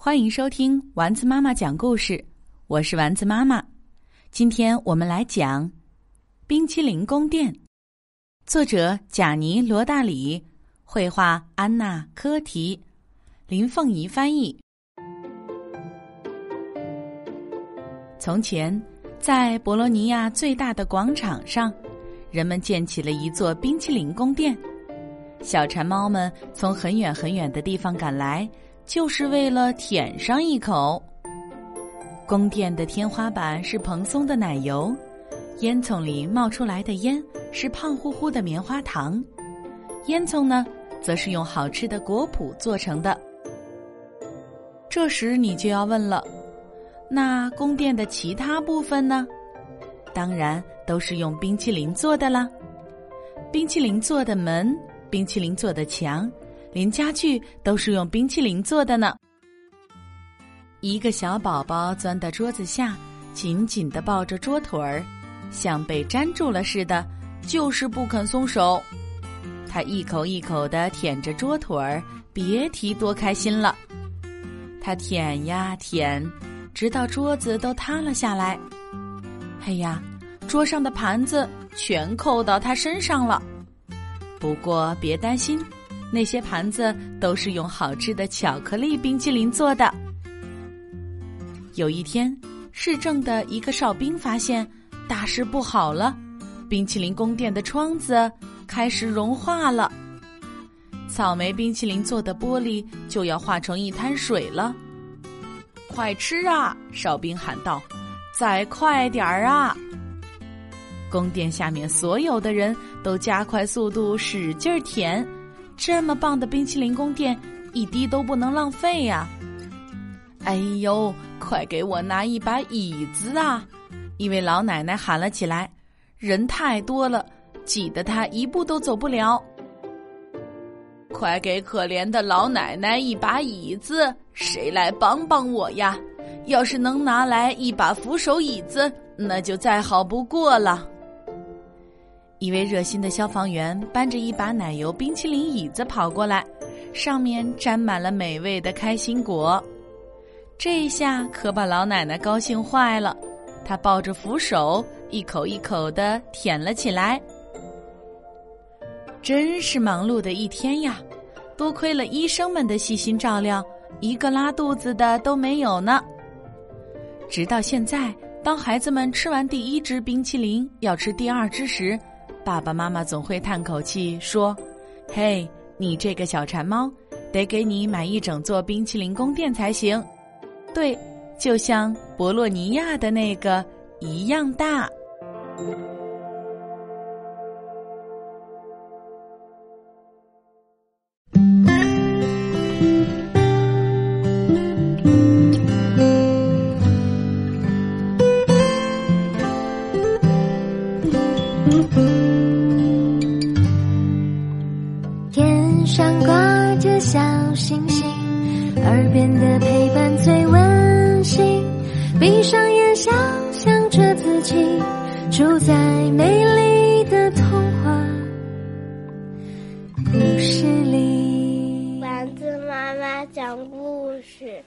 欢迎收听丸子妈妈讲故事，我是丸子妈妈。今天我们来讲《冰淇淋宫殿》，作者贾尼·罗大里，绘画安娜·科提，林凤仪翻译。从前，在博罗尼亚最大的广场上，人们建起了一座冰淇淋宫殿。小馋猫们从很远很远的地方赶来。就是为了舔上一口。宫殿的天花板是蓬松的奶油，烟囱里冒出来的烟是胖乎乎的棉花糖，烟囱呢，则是用好吃的果脯做成的。这时你就要问了，那宫殿的其他部分呢？当然都是用冰淇淋做的啦，冰淇淋做的门，冰淇淋做的墙。连家具都是用冰淇淋做的呢。一个小宝宝钻到桌子下，紧紧的抱着桌腿儿，像被粘住了似的，就是不肯松手。他一口一口的舔着桌腿儿，别提多开心了。他舔呀舔，直到桌子都塌了下来。哎呀，桌上的盘子全扣到他身上了。不过别担心。那些盘子都是用好吃的巧克力冰淇淋做的。有一天，市政的一个哨兵发现大事不好了，冰淇淋宫殿的窗子开始融化了，草莓冰淇淋做的玻璃就要化成一滩水了。快吃啊！哨兵喊道：“再快点儿啊！”宫殿下面所有的人都加快速度，使劲儿舔。这么棒的冰淇淋宫殿，一滴都不能浪费呀！哎呦，快给我拿一把椅子啊！一位老奶奶喊了起来：“人太多了，挤得她一步都走不了。”快给可怜的老奶奶一把椅子！谁来帮帮我呀？要是能拿来一把扶手椅子，那就再好不过了。一位热心的消防员搬着一把奶油冰淇淋椅子跑过来，上面沾满了美味的开心果。这一下可把老奶奶高兴坏了，她抱着扶手，一口一口的舔了起来。真是忙碌的一天呀！多亏了医生们的细心照料，一个拉肚子的都没有呢。直到现在，当孩子们吃完第一只冰淇淋，要吃第二只时，爸爸妈妈总会叹口气说：“嘿，你这个小馋猫，得给你买一整座冰淇淋宫殿才行。对，就像博洛尼亚的那个一样大。”天上挂着小星星，耳边的陪伴最温馨。闭上眼，想象着自己住在美丽的童话故事里。丸子妈妈讲故事。